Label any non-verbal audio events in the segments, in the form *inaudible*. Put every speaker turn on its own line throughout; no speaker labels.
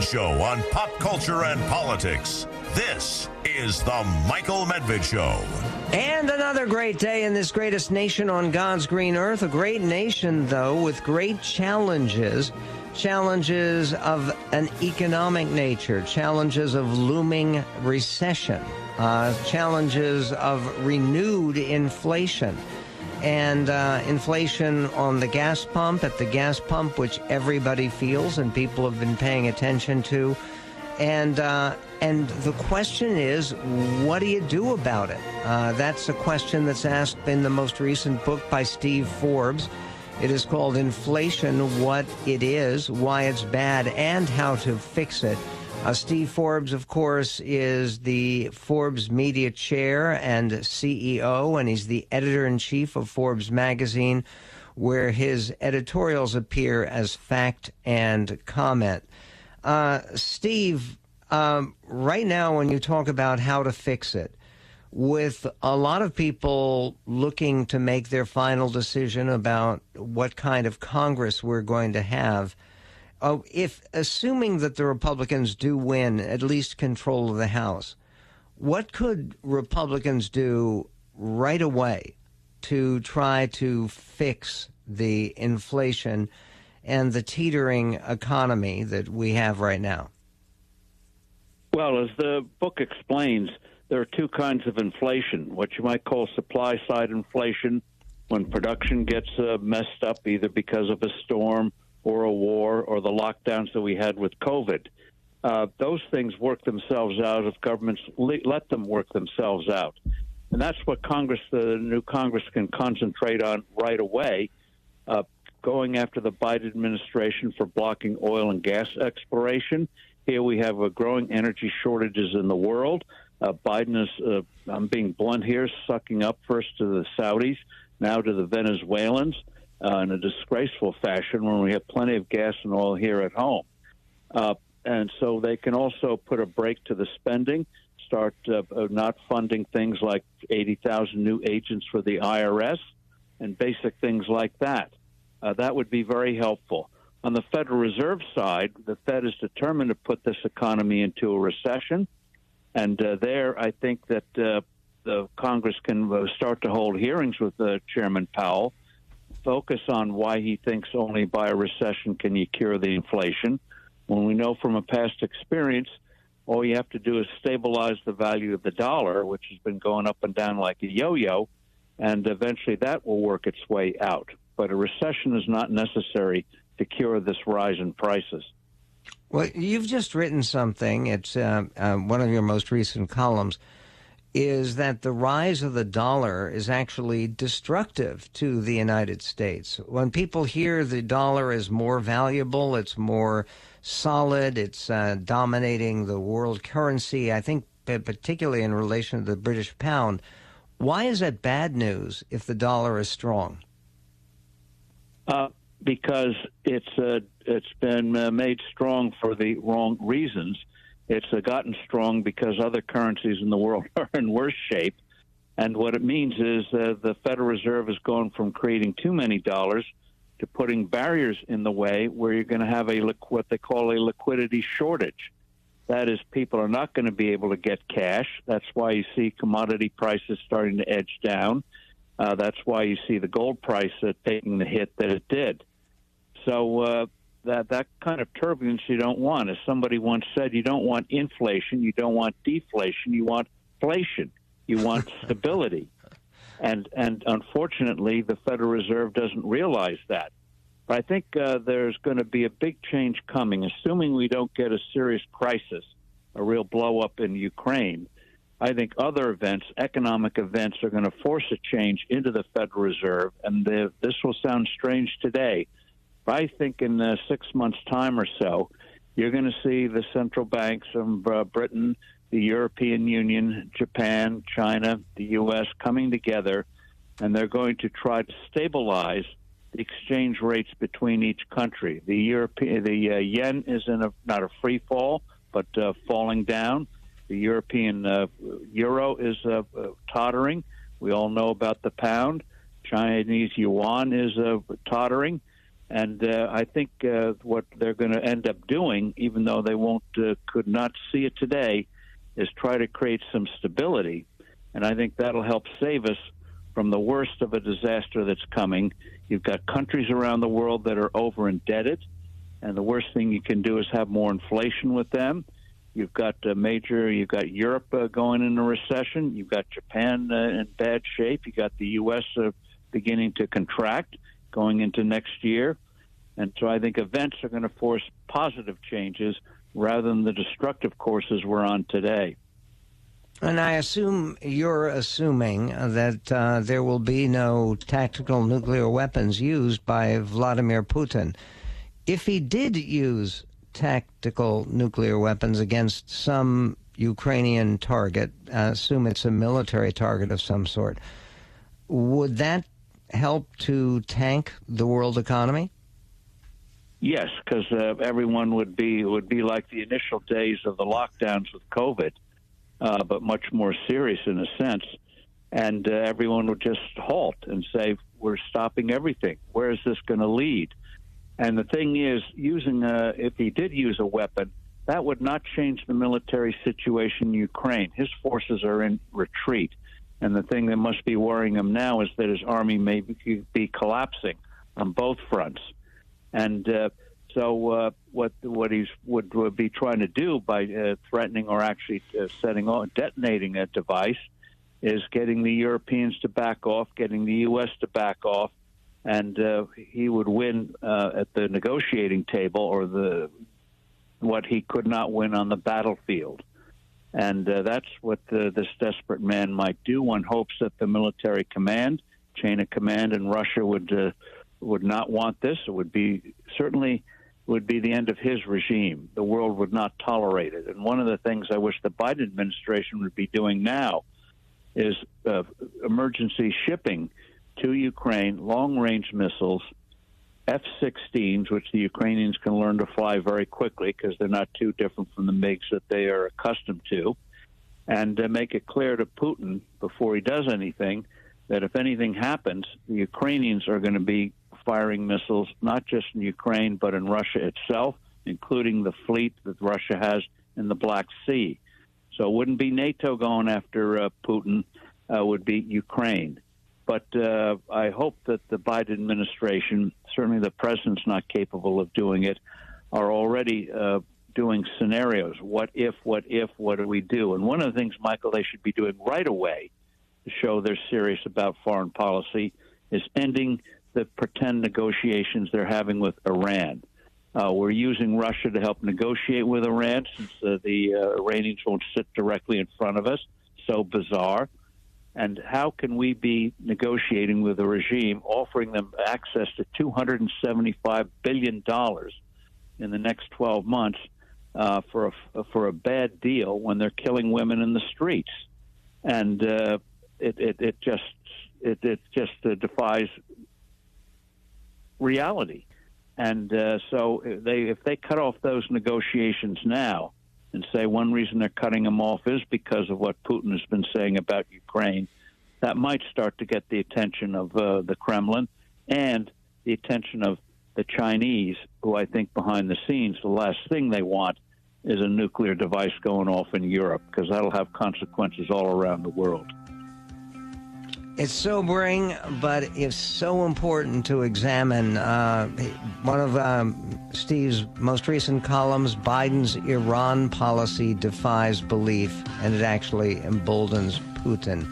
show on pop culture and politics. This is The Michael Medved Show.
And another great day in this greatest nation on God's green earth. A great nation, though, with great challenges. Challenges of an economic nature, challenges of looming recession, uh, challenges of renewed inflation and uh, inflation on the gas pump, at the gas pump, which everybody feels and people have been paying attention to. And, uh, and the question is, what do you do about it? Uh, that's a question that's asked in the most recent book by Steve Forbes. It is called Inflation What It Is, Why It's Bad, and How to Fix It. Uh, Steve Forbes, of course, is the Forbes Media Chair and CEO, and he's the editor in chief of Forbes Magazine, where his editorials appear as fact and comment. Uh, Steve, um, right now, when you talk about how to fix it, with a lot of people looking to make their final decision about what kind of Congress we're going to have, uh, if assuming that the Republicans do win at least control of the House, what could Republicans do right away to try to fix the inflation and the teetering economy that we have right now?
Well, as the book explains, there are two kinds of inflation what you might call supply side inflation, when production gets uh, messed up either because of a storm or a war or the lockdowns that we had with COVID. Uh, those things work themselves out if governments le- let them work themselves out. And that's what Congress, the new Congress, can concentrate on right away, uh, going after the Biden administration for blocking oil and gas exploration. Here we have a growing energy shortages in the world. Uh, Biden is, uh, I'm being blunt here, sucking up first to the Saudis, now to the Venezuelans uh, in a disgraceful fashion when we have plenty of gas and oil here at home. Uh, and so they can also put a break to the spending, start uh, not funding things like 80,000 new agents for the IRS and basic things like that. Uh, that would be very helpful. On the Federal Reserve side, the Fed is determined to put this economy into a recession. And uh, there, I think that uh, the Congress can uh, start to hold hearings with uh, Chairman Powell focus on why he thinks only by a recession can you cure the inflation, when we know from a past experience, all you have to do is stabilize the value of the dollar, which has been going up and down like a yo yo, and eventually that will work its way out. But a recession is not necessary to cure this rise in prices.
Well, you've just written something. It's uh, uh, one of your most recent columns is that the rise of the dollar is actually destructive to the United States. When people hear the dollar is more valuable, it's more solid, it's uh, dominating the world currency, I think particularly in relation to the British pound, why is that bad news if the dollar is strong?
Uh, because it's uh, it's been uh, made strong for the wrong reasons it's uh, gotten strong because other currencies in the world *laughs* are in worse shape. And what it means is uh, the Federal Reserve has gone from creating too many dollars to putting barriers in the way where you're going to have a what they call a liquidity shortage. That is, people are not going to be able to get cash. That's why you see commodity prices starting to edge down. Uh, that's why you see the gold price uh, taking the hit that it did. So uh, that that kind of turbulence you don't want. As somebody once said, you don't want inflation, you don't want deflation, you want inflation. You want *laughs* stability. And and unfortunately, the Federal Reserve doesn't realize that. But I think uh, there's going to be a big change coming, assuming we don't get a serious crisis, a real blow up in Ukraine. I think other events, economic events, are going to force a change into the Federal Reserve, and this will sound strange today I think in uh, six months' time or so, you're going to see the central banks of uh, Britain, the European Union, Japan, China, the U.S. coming together, and they're going to try to stabilize the exchange rates between each country. The European, the uh, yen is in a not a free fall, but uh, falling down. The European uh, euro is uh, tottering. We all know about the pound. Chinese yuan is uh, tottering And uh, I think uh, what they're going to end up doing, even though they won't uh, could not see it today, is try to create some stability. And I think that'll help save us from the worst of a disaster that's coming. You've got countries around the world that are over indebted, and the worst thing you can do is have more inflation with them. You've got major, you've got Europe uh, going into recession. You've got Japan uh, in bad shape. You got the U.S. Uh, beginning to contract going into next year. And so I think events are going to force positive changes rather than the destructive courses we're on today.
And I assume you're assuming that uh, there will be no tactical nuclear weapons used by Vladimir Putin. If he did use tactical nuclear weapons against some Ukrainian target, assume it's a military target of some sort, would that help to tank the world economy?
Yes, because uh, everyone would be would be like the initial days of the lockdowns with COVID, uh, but much more serious in a sense. And uh, everyone would just halt and say, "We're stopping everything. Where is this going to lead?" And the thing is, using a, if he did use a weapon, that would not change the military situation in Ukraine. His forces are in retreat. And the thing that must be worrying him now is that his army may be, collapsing on both fronts. And uh, so, uh, what what he would, would be trying to do by uh, threatening or actually uh, setting off, detonating a device is getting the Europeans to back off, getting the U.S. to back off, and uh, he would win uh, at the negotiating table or the what he could not win on the battlefield. And uh, that's what the, this desperate man might do. One hopes that the military command, chain of command in Russia would uh, would not want this. It would be certainly would be the end of his regime. The world would not tolerate it. And one of the things I wish the Biden administration would be doing now is uh, emergency shipping to Ukraine long range missiles F 16s, which the Ukrainians can learn to fly very quickly because they're not too different from the MiGs that they are accustomed to, and make it clear to Putin before he does anything that if anything happens, the Ukrainians are going to be firing missiles not just in Ukraine but in Russia itself, including the fleet that Russia has in the Black Sea. So it wouldn't be NATO going after uh, Putin, uh, would be Ukraine. But uh, I hope that the Biden administration, certainly the president's not capable of doing it, are already uh, doing scenarios. What if, what if, what do we do? And one of the things, Michael, they should be doing right away to show they're serious about foreign policy is ending the pretend negotiations they're having with Iran. Uh, we're using Russia to help negotiate with Iran since uh, the uh, Iranians won't sit directly in front of us. So bizarre. And how can we be negotiating with a regime offering them access to $275 billion in the next 12 months uh, for, a, for a bad deal when they're killing women in the streets? And uh, it, it, it, just, it, it just uh, defies reality. And uh, so they, if they cut off those negotiations now, and say one reason they're cutting them off is because of what Putin has been saying about Ukraine, that might start to get the attention of uh, the Kremlin and the attention of the Chinese, who I think behind the scenes, the last thing they want is a nuclear device going off in Europe, because that'll have consequences all around the world.
It's sobering, but it's so important to examine. Uh, one of um, Steve's most recent columns Biden's Iran policy defies belief, and it actually emboldens Putin.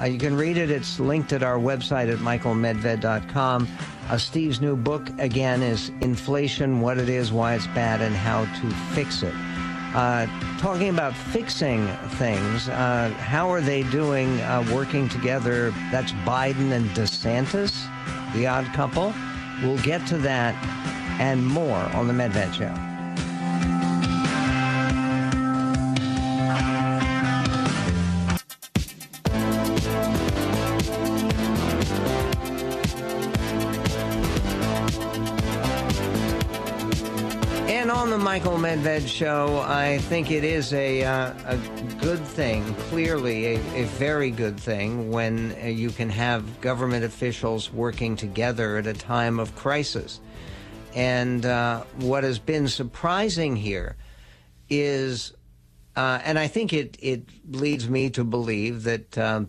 Uh, you can read it. It's linked at our website at michaelmedved.com. Uh, Steve's new book, again, is Inflation What It Is, Why It's Bad, and How to Fix It. Uh, talking about fixing things, uh, how are they doing uh, working together? That's Biden and DeSantis, the odd couple. We'll get to that and more on The Medved Show. Michael Medved show, I think it is a, uh, a good thing, clearly a, a very good thing, when uh, you can have government officials working together at a time of crisis. And uh, what has been surprising here is, uh, and I think it, it leads me to believe that, um,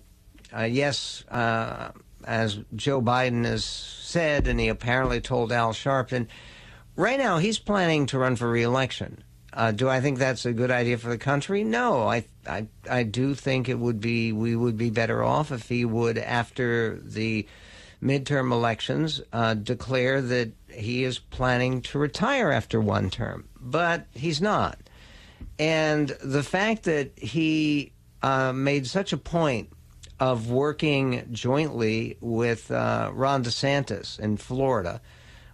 uh, yes, as Joe Biden has said, and he apparently told Al Sharpton, right now he's planning to run for reelection. Uh, do I think that's a good idea for the country? No, I, I, I do think it would be we would be better off if he would, after the midterm elections, uh, declare that he is planning to retire after one term, but he's not. And the fact that he uh, made such a point of working jointly with uh, Ron DeSantis in Florida,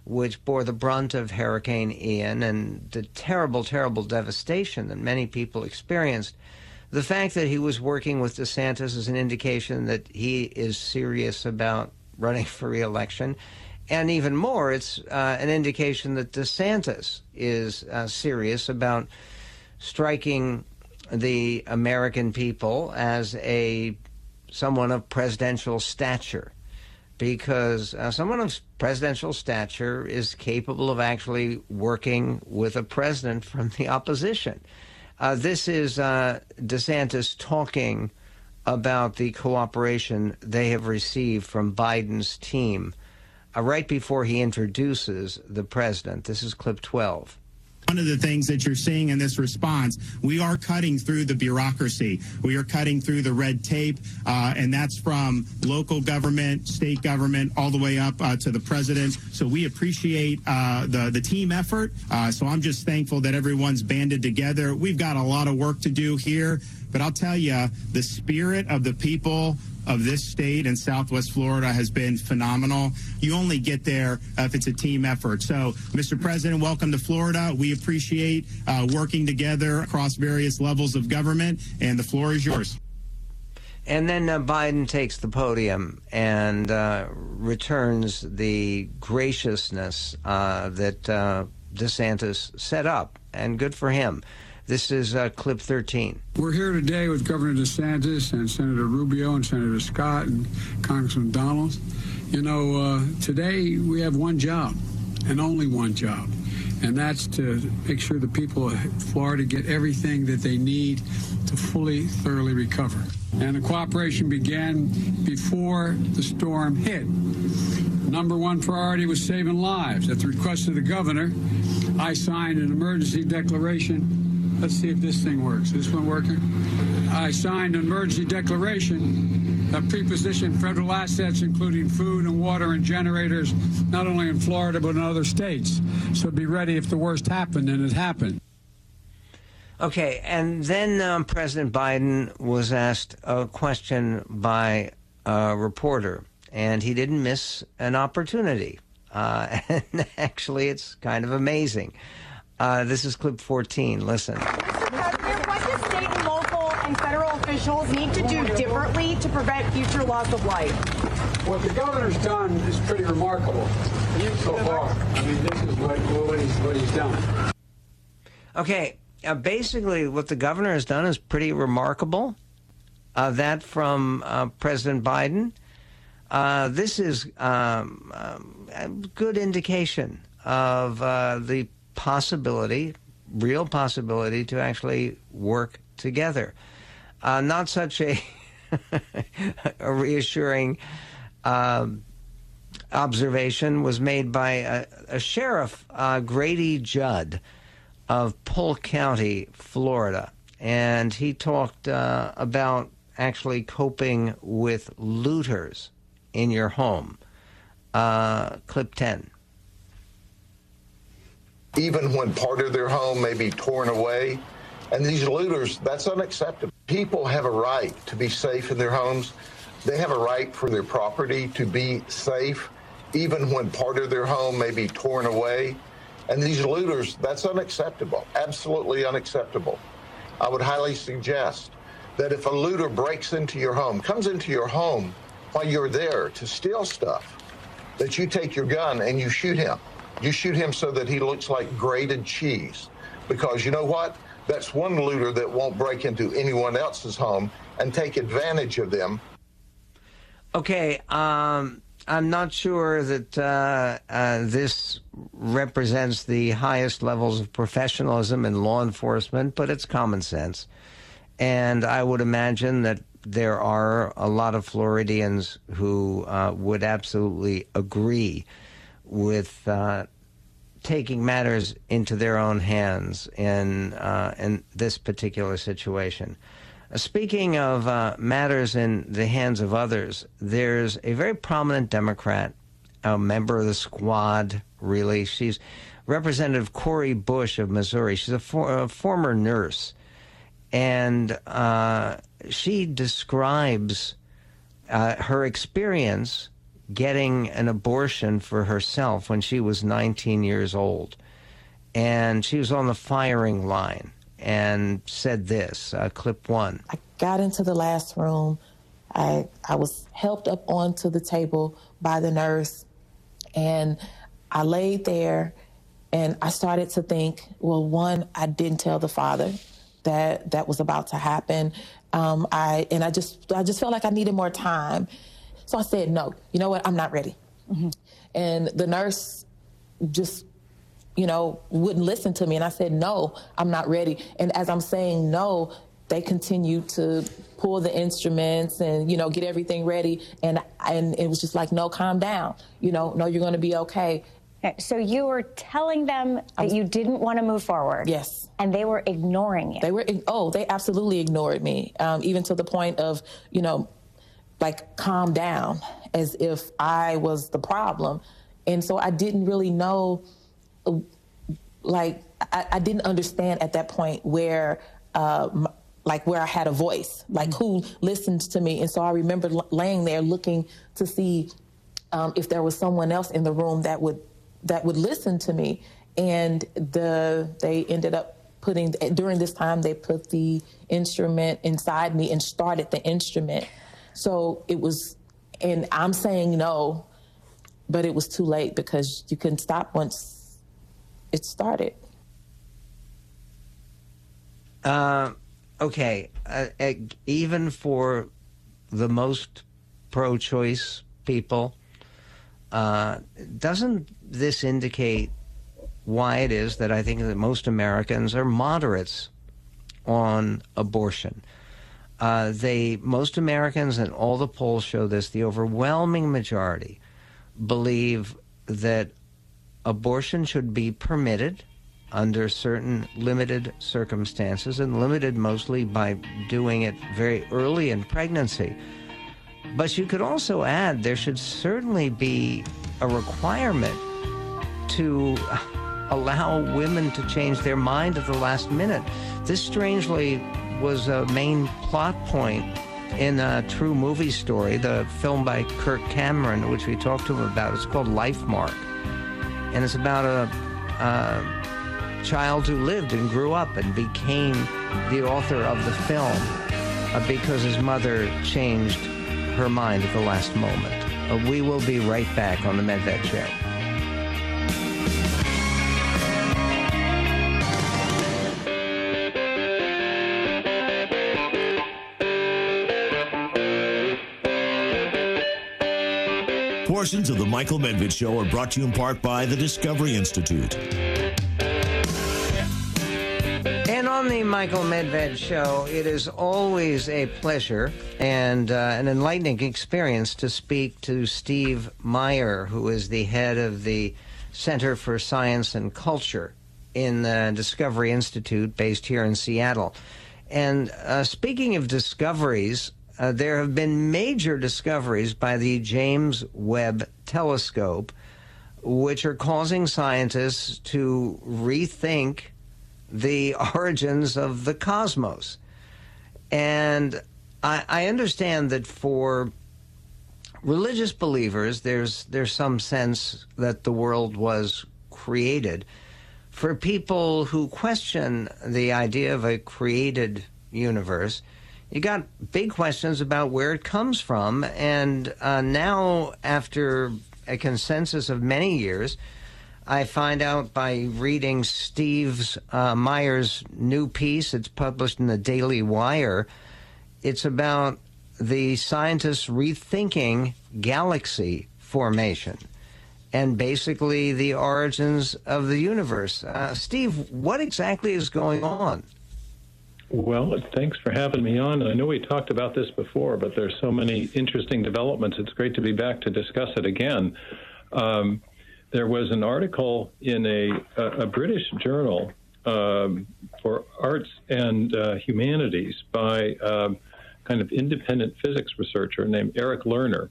which bore the brunt of Hurricane Ian and the terrible, terrible devastation that many people experienced. The fact that he was working with DeSantis is an indication that he is serious about running *laughs* for reelection. And even more, it's uh, an indication that DeSantis is uh, serious about striking the American people as a someone of presidential stature, because uh, someone of presidential stature is capable of actually working with a president from the opposition. Uh, this is uh, DeSantis talking about the cooperation they have received from Biden's team uh, right before he introduces the president. This is clip 12
one of the things that you're seeing in this response, we are cutting through the bureaucracy. We are cutting through the red tape, uh, and that's from local government, state government, all the way up uh, to the president. So we appreciate uh, the the team effort. Uh, so I'm just thankful that everyone's banded together. We've got a lot of work to do here, but I'll tell you, the spirit of the people of this state and Southwest Florida has been phenomenal. You only get there if it's a team effort. So, Mr. President, welcome to Florida. We appreciate uh, working together across various levels of government, and the floor is yours.
And then uh, Biden takes the podium and uh, returns the graciousness uh, that uh, DeSantis set up, and good for him. This is uh, clip 13.
We're here today with Governor DeSantis and Senator Rubio and Senator Scott and Congressman Donalds. You know, uh, today we have one job and only one job, and that's to make sure the people of Florida get everything that they need to fully, thoroughly recover. And the cooperation began before the storm hit. Number one priority was saving lives. At the request of the governor, I signed an emergency declaration Let's see if this thing works. Is this one working? I signed an emergency declaration that prepositioned federal assets, including food and water and generators, not only in Florida but in other states. So be ready if the worst happened, and it happened.
Okay, and then um, President Biden was asked a question by a reporter, and he didn't miss an opportunity. Uh, *laughs* and actually, it's kind of amazing. Uh, this is clip 14. Listen.
Mr. President, what do state and local and federal officials need to do differently to prevent future loss of life?
What the governor's done is pretty remarkable so far. I mean, this is what, what, he's, what he's done.
Okay, uh, basically, what the governor has done is pretty remarkable. Uh, that from uh, President Biden. Uh, this is um, um, a good indication of uh, the possibility, real possibility, to actually work together. Uh, not such a, *laughs* a reassuring um, observation was made by a, a sheriff, uh, Grady Judd of Polk County, Florida. And he talked uh, about actually coping with looters in your home. Uh, clip 10
even when part of their home may be torn away. And these looters, that's unacceptable. People have a right to be safe in their homes. They have a right for their property to be safe, even when part of their home may be torn away. And these looters, that's unacceptable, absolutely unacceptable. I would highly suggest that if a looter breaks into your home, comes into your home while you're there to steal stuff, that you take your gun and you shoot him. You shoot him so that he looks like grated cheese. Because you know what? That's one looter that won't break into anyone else's home and take advantage of them.
Okay, um, I'm not sure that uh, uh, this represents the highest levels of professionalism in law enforcement, but it's common sense. And I would imagine that there are a lot of Floridians who uh, would absolutely agree with uh, taking matters into their own hands in uh, in this particular situation. Uh, speaking of uh, matters in the hands of others, there's a very prominent Democrat, a member of the squad. Really, she's Representative Cori Bush of Missouri. She's a, for, a former nurse, and uh, she describes uh, her experience getting an abortion for herself when she was 19 years old. And she was on the firing line and said this uh, clip one.
I got into the last room. I, I was helped up onto the table by the nurse. And I laid there and I started to think, well, one, I didn't tell the father that that was about to happen. Um, I and I just I just felt like I needed more time. So I said, no, you know what? I'm not ready. Mm-hmm. And the nurse just, you know, wouldn't listen to me. And I said, no, I'm not ready. And as I'm saying no, they continue to pull the instruments and you know get everything ready and and it was just like no calm down you know no you're going to be okay
so you were telling them that you didn't want to move forward
yes
and they were ignoring you
they were oh they absolutely ignored me um, even to the point of you know like calm down as if I was the problem. And so I didn't really know, like, I, I didn't understand at that point where, uh, like, where I had a voice, like who listened to me. And so I remember laying there looking to see um, if there was someone else in the room that would that would listen to me. And the they ended up putting during this time they put the instrument inside me and started the instrument so it was, and I'm saying no, but it was too late because you couldn't stop once it started.
Uh, okay, uh, uh, even for the most pro-choice people, uh, doesn't this indicate why it is that I think that most Americans are moderates on abortion? Uh, they most Americans and all the polls show this. The overwhelming majority believe that abortion should be permitted under certain limited circumstances, and limited mostly by doing it very early in pregnancy. But you could also add there should certainly be a requirement to allow women to change their mind at the last minute. This strangely was a main plot point in a true movie story, the film by Kirk Cameron, which we talked to him about. It's called Lifemark. And it's about a, a child who lived and grew up and became the author of the film uh, because his mother changed her mind at the last moment. We will be right back on the Medved Show.
Portions of the Michael Medved Show are brought to you in part by the Discovery Institute.
And on the Michael Medved Show, it is always a pleasure and uh, an enlightening experience to speak to Steve Meyer, who is the head of the Center for Science and Culture in the Discovery Institute based here in Seattle. And uh, speaking of discoveries, uh, there have been major discoveries by the James Webb Telescope, which are causing scientists to rethink the *laughs* origins of the cosmos. And I, I understand that for religious believers, there's there's some sense that the world was created. For people who question the idea of a created universe, you got big questions about where it comes from. And uh, now, after a consensus of many years, I find out by reading Steve's uh, Meyer's new piece. It's published in the Daily Wire. It's about the scientists rethinking galaxy formation and basically the origins of the universe. Uh, Steve, what exactly is going on?
Well, thanks for having me on. I know we talked about this before, but there's so many interesting developments. It's great to be back to discuss it again. Um, there was an article in a, a, a British journal um, for arts and uh, humanities by um, kind of independent physics researcher named Eric Lerner.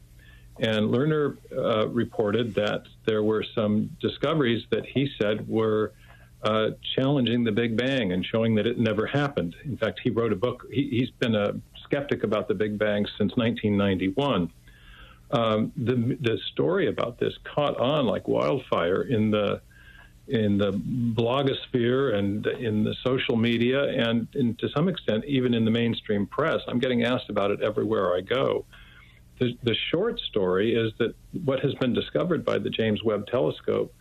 And Lerner uh, reported that there were some discoveries that he said were uh, challenging the Big Bang and showing that it never happened. In fact, he wrote a book. He, has been a skeptic about the Big Bang since 1991. Um, the the story about this caught on like wildfire in the in the blogosphere and in the social media and to some extent even in the mainstream press. I'm getting asked about it everywhere I go. The, the short story is that what has been discovered by the James Webb Telescope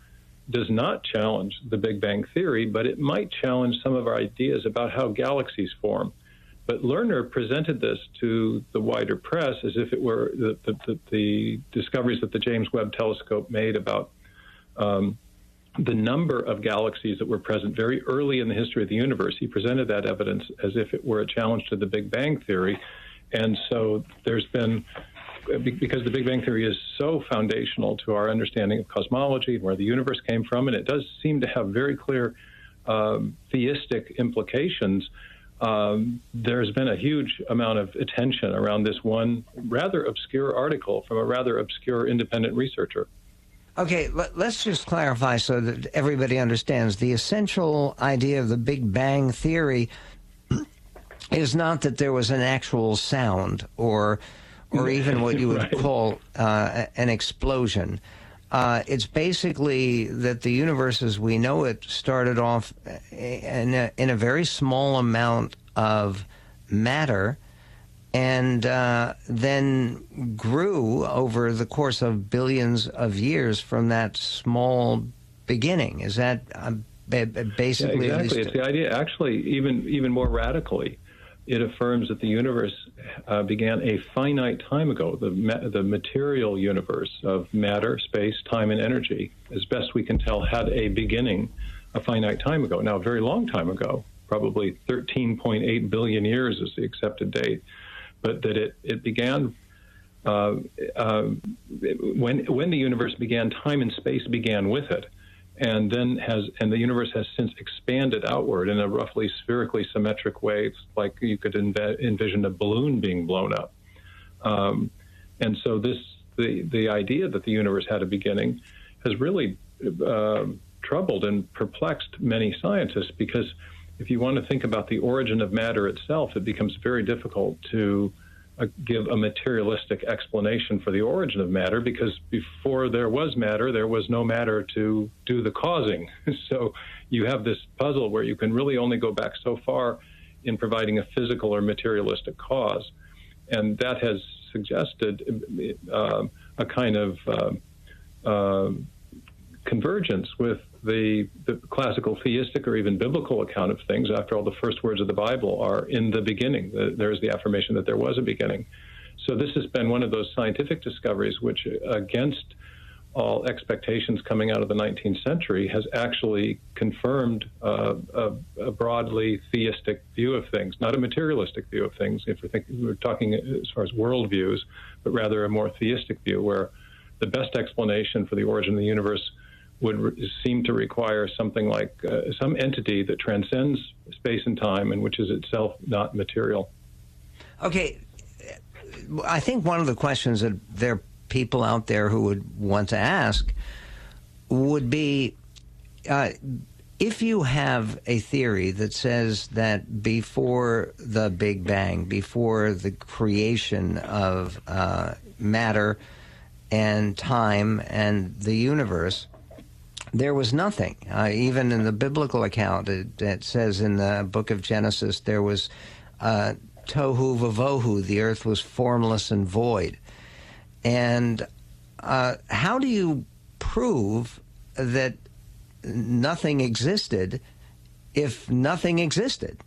does not challenge the Big Bang Theory, but it might challenge some of our ideas about how galaxies form. But Lerner presented this to the wider press as if it were the, the, the, discoveries that the James Webb Telescope made about um, the number of galaxies that were present very early in the history of the universe. He presented that evidence as if it were a challenge to the Big Bang Theory. And so there's been because the Big Bang Theory is so foundational to our understanding of cosmology and where the universe came from, and it does seem to have very clear um, theistic implications. Um, there's been a huge amount of attention around this one rather obscure article from a rather obscure independent researcher.
Okay, let, us just clarify so that everybody understands. The essential idea of the Big Bang Theory *clears throat* is not that there was an actual sound or or even what you would right. call uh, an explosion. Uh, it's basically that the universe as we know it started off in a, in a very small amount of matter and uh, then grew over the course of billions of years from that small beginning. Is that uh, basically
yeah, exactly? It's the idea, actually, even even more radically it affirms that the universe uh, began a finite time ago. The, ma- the material universe of matter, space, time, and energy, as best we can tell, had a beginning a finite time ago. Now, a very long time ago, probably 13.8 billion years is the accepted date, but that it, it began. Uh, uh, when when the universe began, time and space began with it and then has and the universe has since expanded outward in a roughly spherically symmetric way, like you could env- envision a balloon being blown up. Um, and so this the the idea that the universe had a beginning has really uh, troubled and perplexed many scientists because if you want to think about the origin of matter itself, it becomes very difficult to give a materialistic explanation for the origin of matter because before there was matter, there was no matter to do the causing. *laughs* so you have this puzzle where you can really only go back so far in providing a physical or materialistic cause. And that has suggested uh, a kind of uh, uh, convergence with the, the classical theistic or even biblical account of things, after all, the first words of the Bible are in the beginning. There's the affirmation that there was a beginning. So this has been one of those scientific discoveries which, against all expectations coming out of the 19th century, has actually confirmed uh, a, a, broadly theistic view of things, not a materialistic view of things. If we're, thinking, we're talking as far as worldviews, but rather a more theistic view, where the best explanation for the origin of the universe would re- seem to require something like uh, some entity that transcends space and time and which is itself not material.
Okay. I think one of the questions that there are people out there who would want to ask would be uh, if you have a theory that says that before the Big Bang, before the creation of uh, matter and time and the universe, there was nothing. Uh, even in the biblical account, it, it, says in the book of Genesis, there was uh, tohu vavohu, the earth was formless and void. And uh, how do you prove that nothing existed if nothing existed?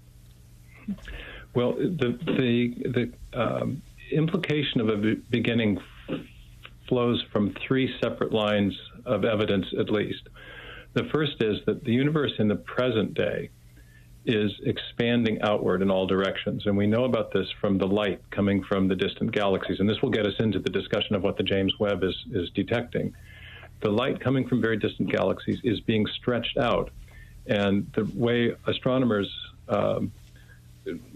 Well, the the the um, implication of a beginning flows from three separate lines of evidence, at least. The first is that the universe in the present day is expanding outward in all directions. And we know about this from the light coming from the distant galaxies. And this will get us into the discussion of what the James Webb is, is detecting. The light coming from very distant galaxies is being stretched out. And the way astronomers um,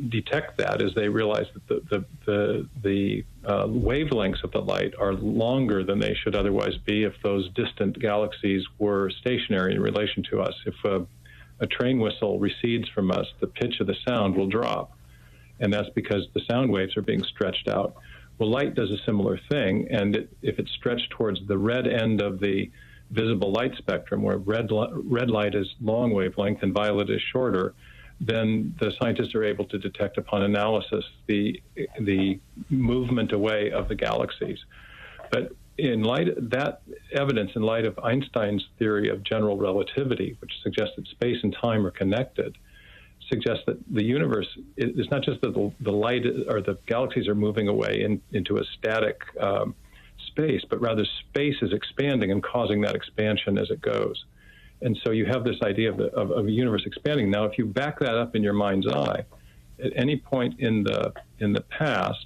detect that is they realize that the, the, the, the uh, wavelengths of the light are longer than they should otherwise be if those distant galaxies were stationary in relation to us. If a a train whistle recedes from us, the pitch of the sound will drop. And that's because the sound waves are being stretched out. Well, light does a similar thing, and it, if it's stretched towards the red end of the visible light spectrum, where red, red light is long wavelength and violet is shorter, then the scientists are able to detect upon analysis the, the movement away of the galaxies. But in light that evidence, in light of Einstein's theory of general relativity, which suggests that space and time are connected, suggests that the universe is not just that the, the light or the galaxies are moving away in, into a static um, space, but rather space is expanding and causing that expansion as it goes. And so you have this idea of, the, of, of a universe expanding. Now, if you back that up in your mind's eye, at any point in the in the past,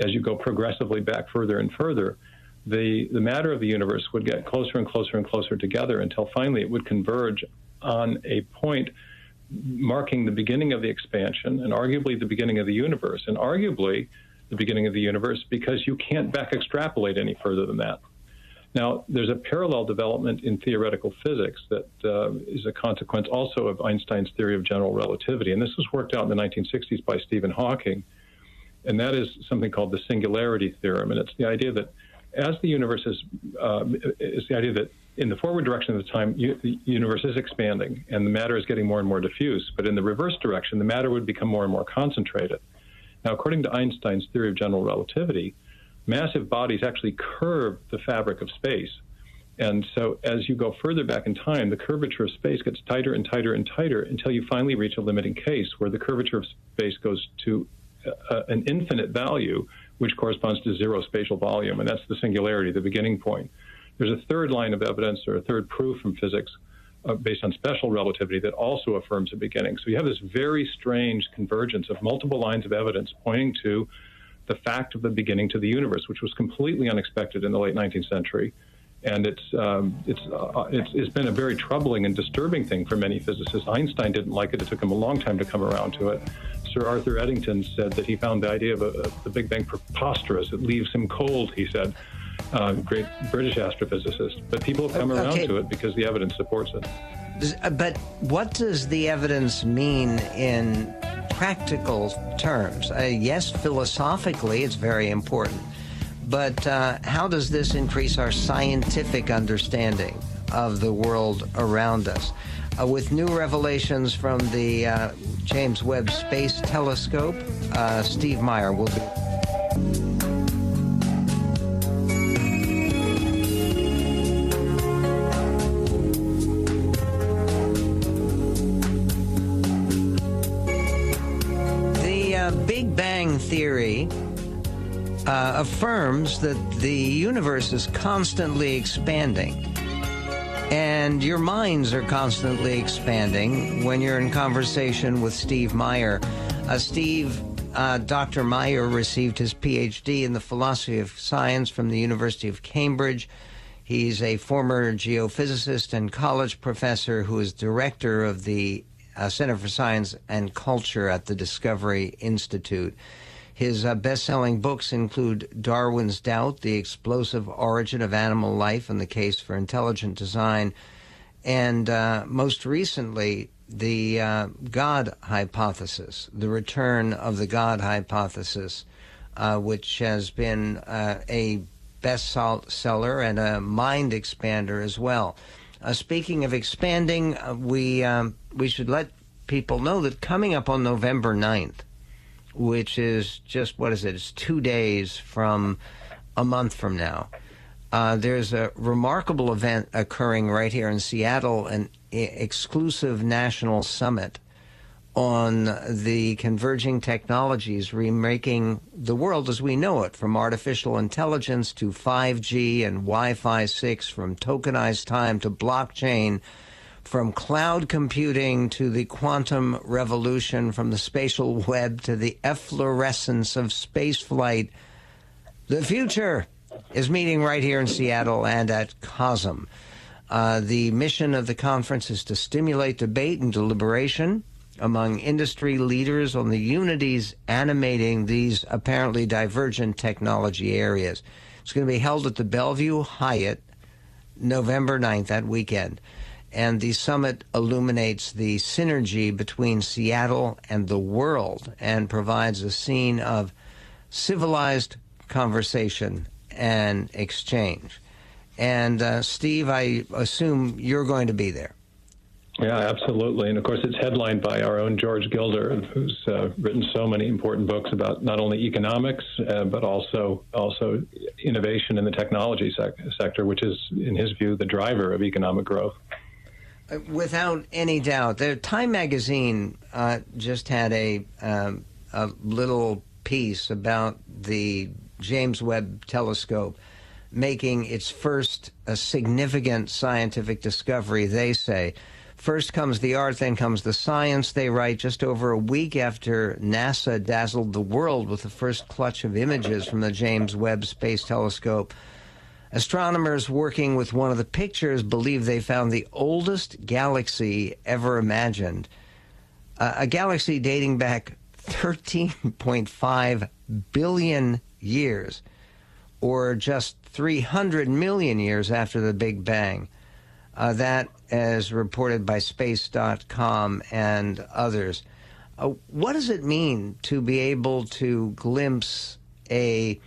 as you go progressively back further and further, the, the matter of the universe would get closer and closer and closer together until finally it would converge on a point marking the beginning of the expansion and arguably the beginning of the universe, and arguably the beginning of the universe because you can't back extrapolate any further than that. Now, there's a parallel development in theoretical physics that uh, is a consequence also of Einstein's theory of general relativity, and this was worked out in the 1960s by Stephen Hawking, and that is something called the singularity theorem, and it's the idea that as the universe is, uh, is the idea that in the forward direction of the time, you, the universe is expanding and the matter is getting more and more diffuse. But in the reverse direction, the matter would become more and more concentrated. Now, according to Einstein's theory of general relativity, massive bodies actually curve the fabric of space. And so, as you go further back in time, the curvature of space gets tighter and tighter and tighter until you finally reach a limiting case where the curvature of space goes to uh, an infinite value which corresponds to zero spatial volume, and that's the singularity, the beginning point. There's a third line of evidence or a third proof from physics uh, based on special relativity that also affirms a beginning. So you have this very strange convergence of multiple lines of evidence pointing to the fact of the beginning to the universe, which was completely unexpected in the late 19th century. And it's, um, it's, uh, it's, it's been a very troubling and disturbing thing for many physicists. Einstein didn't like it. It took him a long time to come around to it. Sir Arthur Eddington said that he found the idea of, a, the Big Bang preposterous. It leaves him cold, he said. Uh, great British astrophysicist. But people have come okay. around to it because the evidence supports it.
Uh, but what does the evidence mean in practical terms? Uh, yes, philosophically, it's very important. But uh, how does this increase our scientific understanding of the world around us? Uh, with new revelations from the uh, James Webb Space Telescope. Uh, Steve Meyer will be. Theory uh, affirms that the universe is constantly expanding and your minds are constantly expanding when you're in conversation with Steve Meyer. Uh, Steve, uh, Dr. Meyer received his PhD in the philosophy of science from the University of Cambridge. He's a former geophysicist and college professor who is director of the uh, Center for Science and Culture at the Discovery Institute. His uh, best selling books include Darwin's Doubt, The Explosive Origin of Animal Life and the Case for Intelligent Design, and uh, most recently, The uh, God Hypothesis, The Return of the God Hypothesis, uh, which has been uh, a bestseller and a mind expander as well. Uh, speaking of expanding, we, um, we should let people know that coming up on November 9th, which is just what is it? It's two days from a month from now. Uh, there's a remarkable event occurring right here in Seattle, an exclusive national summit on the converging technologies remaking the world as we know it, from artificial intelligence to 5G and Wi Fi 6, from tokenized time to blockchain, from cloud computing to the quantum revolution, from the spatial web to the efflorescence of spaceflight. The future is meeting right here in Seattle and at COSM. Uh, the mission of the conference is to stimulate debate and deliberation among industry leaders on the unities animating these apparently divergent technology areas. It's going to be held at the Bellevue Hyatt November 9th, that weekend. And the summit illuminates the synergy between Seattle and the world and provides a scene of civilized conversation and exchange. And uh, Steve, I assume you're going to be there.
Yeah, absolutely. And of course, it's headlined by our own George Gilder, who's uh, written so many important books about not only economics, uh, but also also innovation in the technology sec- sector, which is, in his view, the driver of economic growth.
Without any doubt. The Time magazine uh, just had a, um, a little piece about the James Webb Telescope making its first uh, significant scientific discovery, they say. First comes the art, then comes the science, they write, just over a week after NASA dazzled the world with the first clutch of images from the James Webb Space Telescope. Astronomers working with one of the pictures believe they found the oldest galaxy ever imagined. Uh, a galaxy dating back 13.5 billion years, or just 300 million years after the Big Bang. Uh, that, as reported by Space.com and others. Uh, what does it mean to be able to glimpse a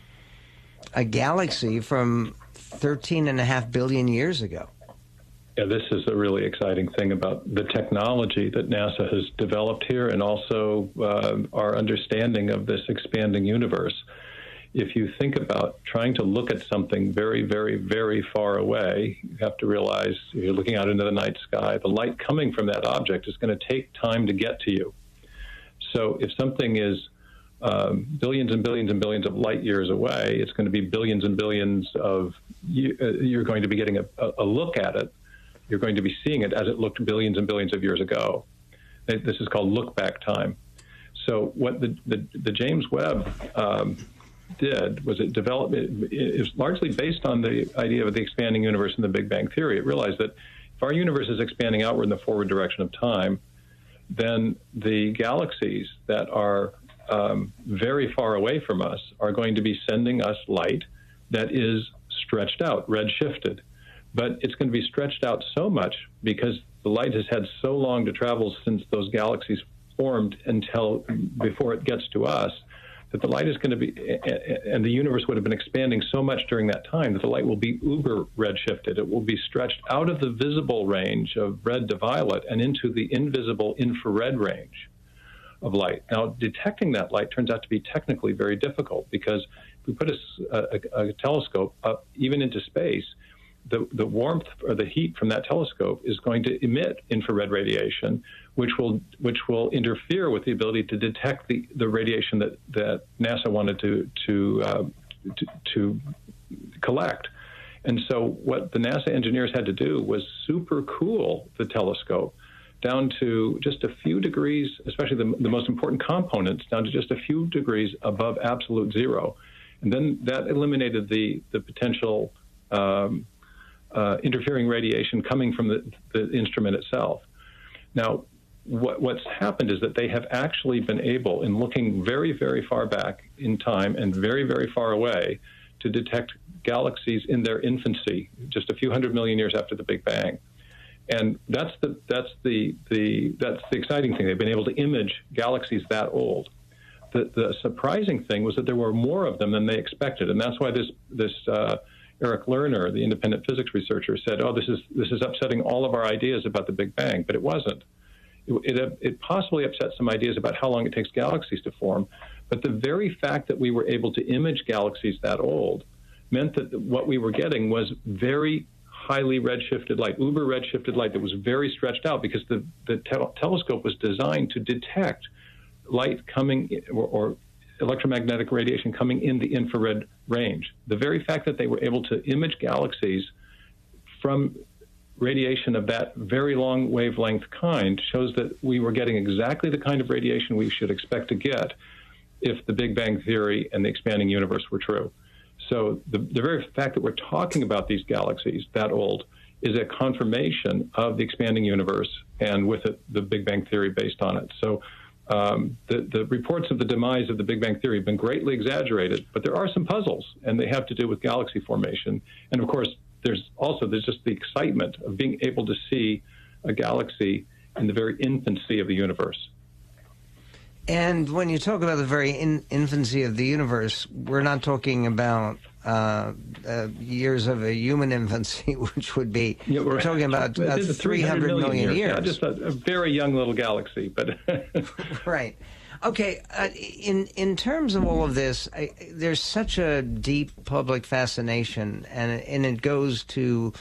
a galaxy from 13 and a half billion years ago?
Yeah, this is a really exciting thing about the technology that NASA has developed here and also uh, our understanding of this expanding universe if you think about trying to look at something very, very, very far away, you have to realize you're looking out into the night sky, the light coming from that object is going to take time to get to you. So if something is um, billions and billions and billions of light years away, it's going to be billions and billions of, you, uh, you're going to be getting a, a look at it. You're going to be seeing it as it looked billions and billions of years ago. This is called look back time. So what the, the, the James Webb um, did was it developed it is largely based on the idea of the expanding universe and the Big Bang theory. It realized that if our universe is expanding outward in the forward direction of time, then the galaxies that are um, very far away from us are going to be sending us light that is stretched out, redshifted. But it's going to be stretched out so much because the light has had so long to travel since those galaxies formed until before it gets to us that the light is going to be, and the universe would have been expanding so much during that time that the light will be uber redshifted. It will be stretched out of the visible range of red to violet and into the invisible infrared range of light. Now, detecting that light turns out to be technically very difficult because if we put a, a, a telescope up even into space, the, the warmth or the heat from that telescope is going to emit infrared radiation, which will which will interfere with the ability to detect the, the radiation that, that NASA wanted to to, uh, to, to collect. And so what the NASA engineers had to do was super cool the telescope down to just a few degrees, especially the, the most important components, down to just a few degrees above absolute zero. And then that eliminated the, the potential um, uh, interfering radiation coming from the, the instrument itself. Now, what, what's happened is that they have actually been able, in looking very, very far back in time and very, very far away, to detect galaxies in their infancy, just a few hundred million years after the Big Bang. And that's the that's the, the that's the exciting thing. They've been able to image galaxies that old. The, the surprising thing was that there were more of them than they expected, and that's why this this uh, Eric Lerner, the independent physics researcher, said, "Oh, this is this is upsetting all of our ideas about the Big Bang," but it wasn't. It, it, it possibly upset some ideas about how long it takes galaxies to form, but the very fact that we were able to image galaxies that old meant that what we were getting was very highly redshifted light, uber redshifted light that was very stretched out because the, the te- telescope was designed to detect light coming or, or electromagnetic radiation coming in the infrared range. The very fact that they were able to image galaxies from radiation of that very long wavelength kind shows that we were getting exactly the kind of radiation we should expect to get if the Big Bang Theory and the expanding universe were true. So the, the very fact that we're talking about these galaxies that old is a confirmation of the expanding universe and with it the Big Bang Theory based on it. So um, the, the reports of the demise of the Big Bang Theory have been greatly exaggerated, but there are some puzzles, and they have to do with galaxy formation. And of course, there's also there's just the excitement of being able to see a galaxy in the very infancy of the universe.
And when you talk about the very in, infancy of the universe, we're not talking about uh, uh, years of a human infancy, *laughs* which would be yeah, we're, we're, talking about uh, 300 million, million years. years.
Yeah, just a, a, very young little galaxy, but *laughs*
right. Okay, uh, in in terms of all of this, I, there's such a deep public fascination, and and it goes to,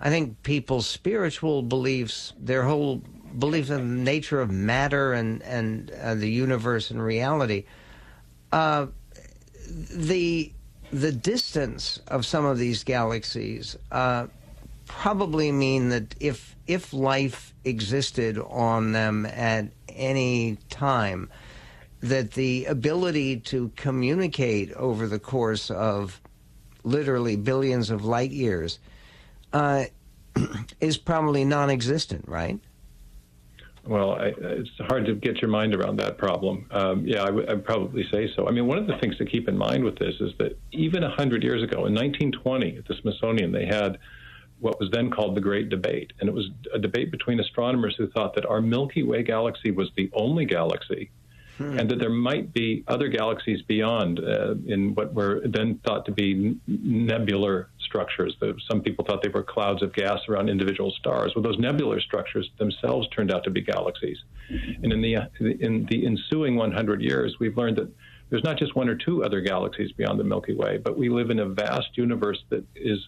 I think, people's spiritual beliefs, their whole belief in the nature of matter and and uh, the universe and reality. Uh, the the distance of some of these galaxies uh, probably mean that if if life existed on them at any time, that the ability to communicate over the course of literally billions of light years uh, *clears throat* is probably non-existent, right?
Well, I, it's hard to get your mind around that problem. Um, yeah, I w- I'd probably say so. I mean, one of the things to keep in mind with this is that even 100 years ago, in 1920, at the Smithsonian, they had what was then called the Great Debate. And it was a debate between astronomers who thought that our Milky Way galaxy was the only galaxy hmm. and that there might be other galaxies beyond uh, in what were then thought to be nebular structures. Some people thought they were clouds of gas around individual stars. Well, those nebular structures themselves turned out to be galaxies. And in the in the ensuing 100 years, we've learned that there's not just one or two other galaxies beyond the Milky Way, but we live in a vast universe that is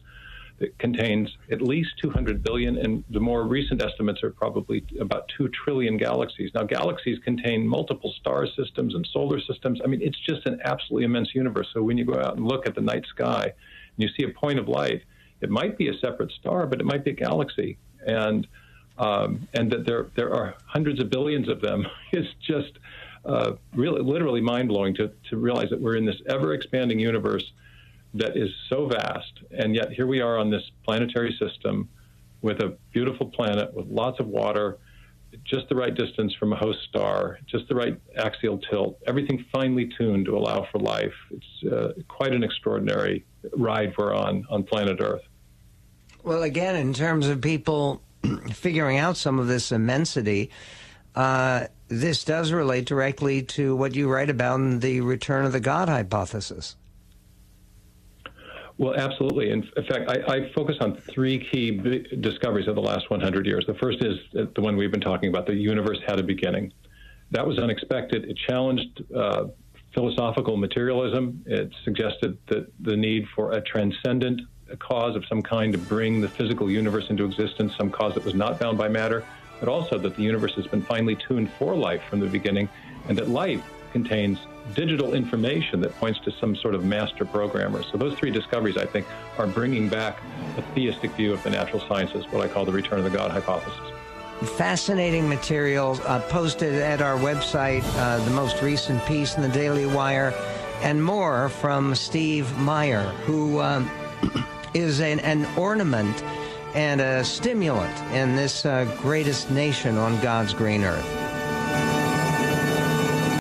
that contains at least 200 billion, and the more recent estimates are probably about 2 trillion galaxies. Now, galaxies contain multiple star systems and solar systems. I mean, it's just an absolutely immense universe. So when you go out and look at the night sky and you see a point of light, it might be a separate star, but it might be a galaxy. And um, and that there there are hundreds of billions of them *laughs* is just uh, really literally mind blowing to to realize that we're in this ever expanding universe that is so vast, and yet here we are on this planetary system with a beautiful planet with lots of water, just the right distance from a host star, just the right axial tilt, everything finely tuned to allow for life. It's uh, quite an extraordinary ride we're on on planet Earth.
Well, again, in terms of people *clears throat* figuring out some of this immensity, uh, this does relate directly to what you write about in the return of the God hypothesis.
Well, absolutely. In, fact, I, I, focus on three key discoveries of the last 100 years. The first is the one we've been talking about the universe had a beginning. That was unexpected. It challenged uh, philosophical materialism. It suggested that the need for a transcendent cause of some kind to bring the physical universe into existence, some cause that was not bound by matter, but also that the universe has been finely tuned for life from the beginning, and that life contains digital information that points to some sort of master programmer. So those three discoveries, I think, are bringing back a theistic view of the natural sciences, what I call the return of the God hypothesis.
Fascinating material uh, posted at our website, uh, the most recent piece in the Daily Wire, and more from Steve Meyer, who um, *clears throat* is an, an, ornament and a stimulant in this uh, greatest nation on God's green earth.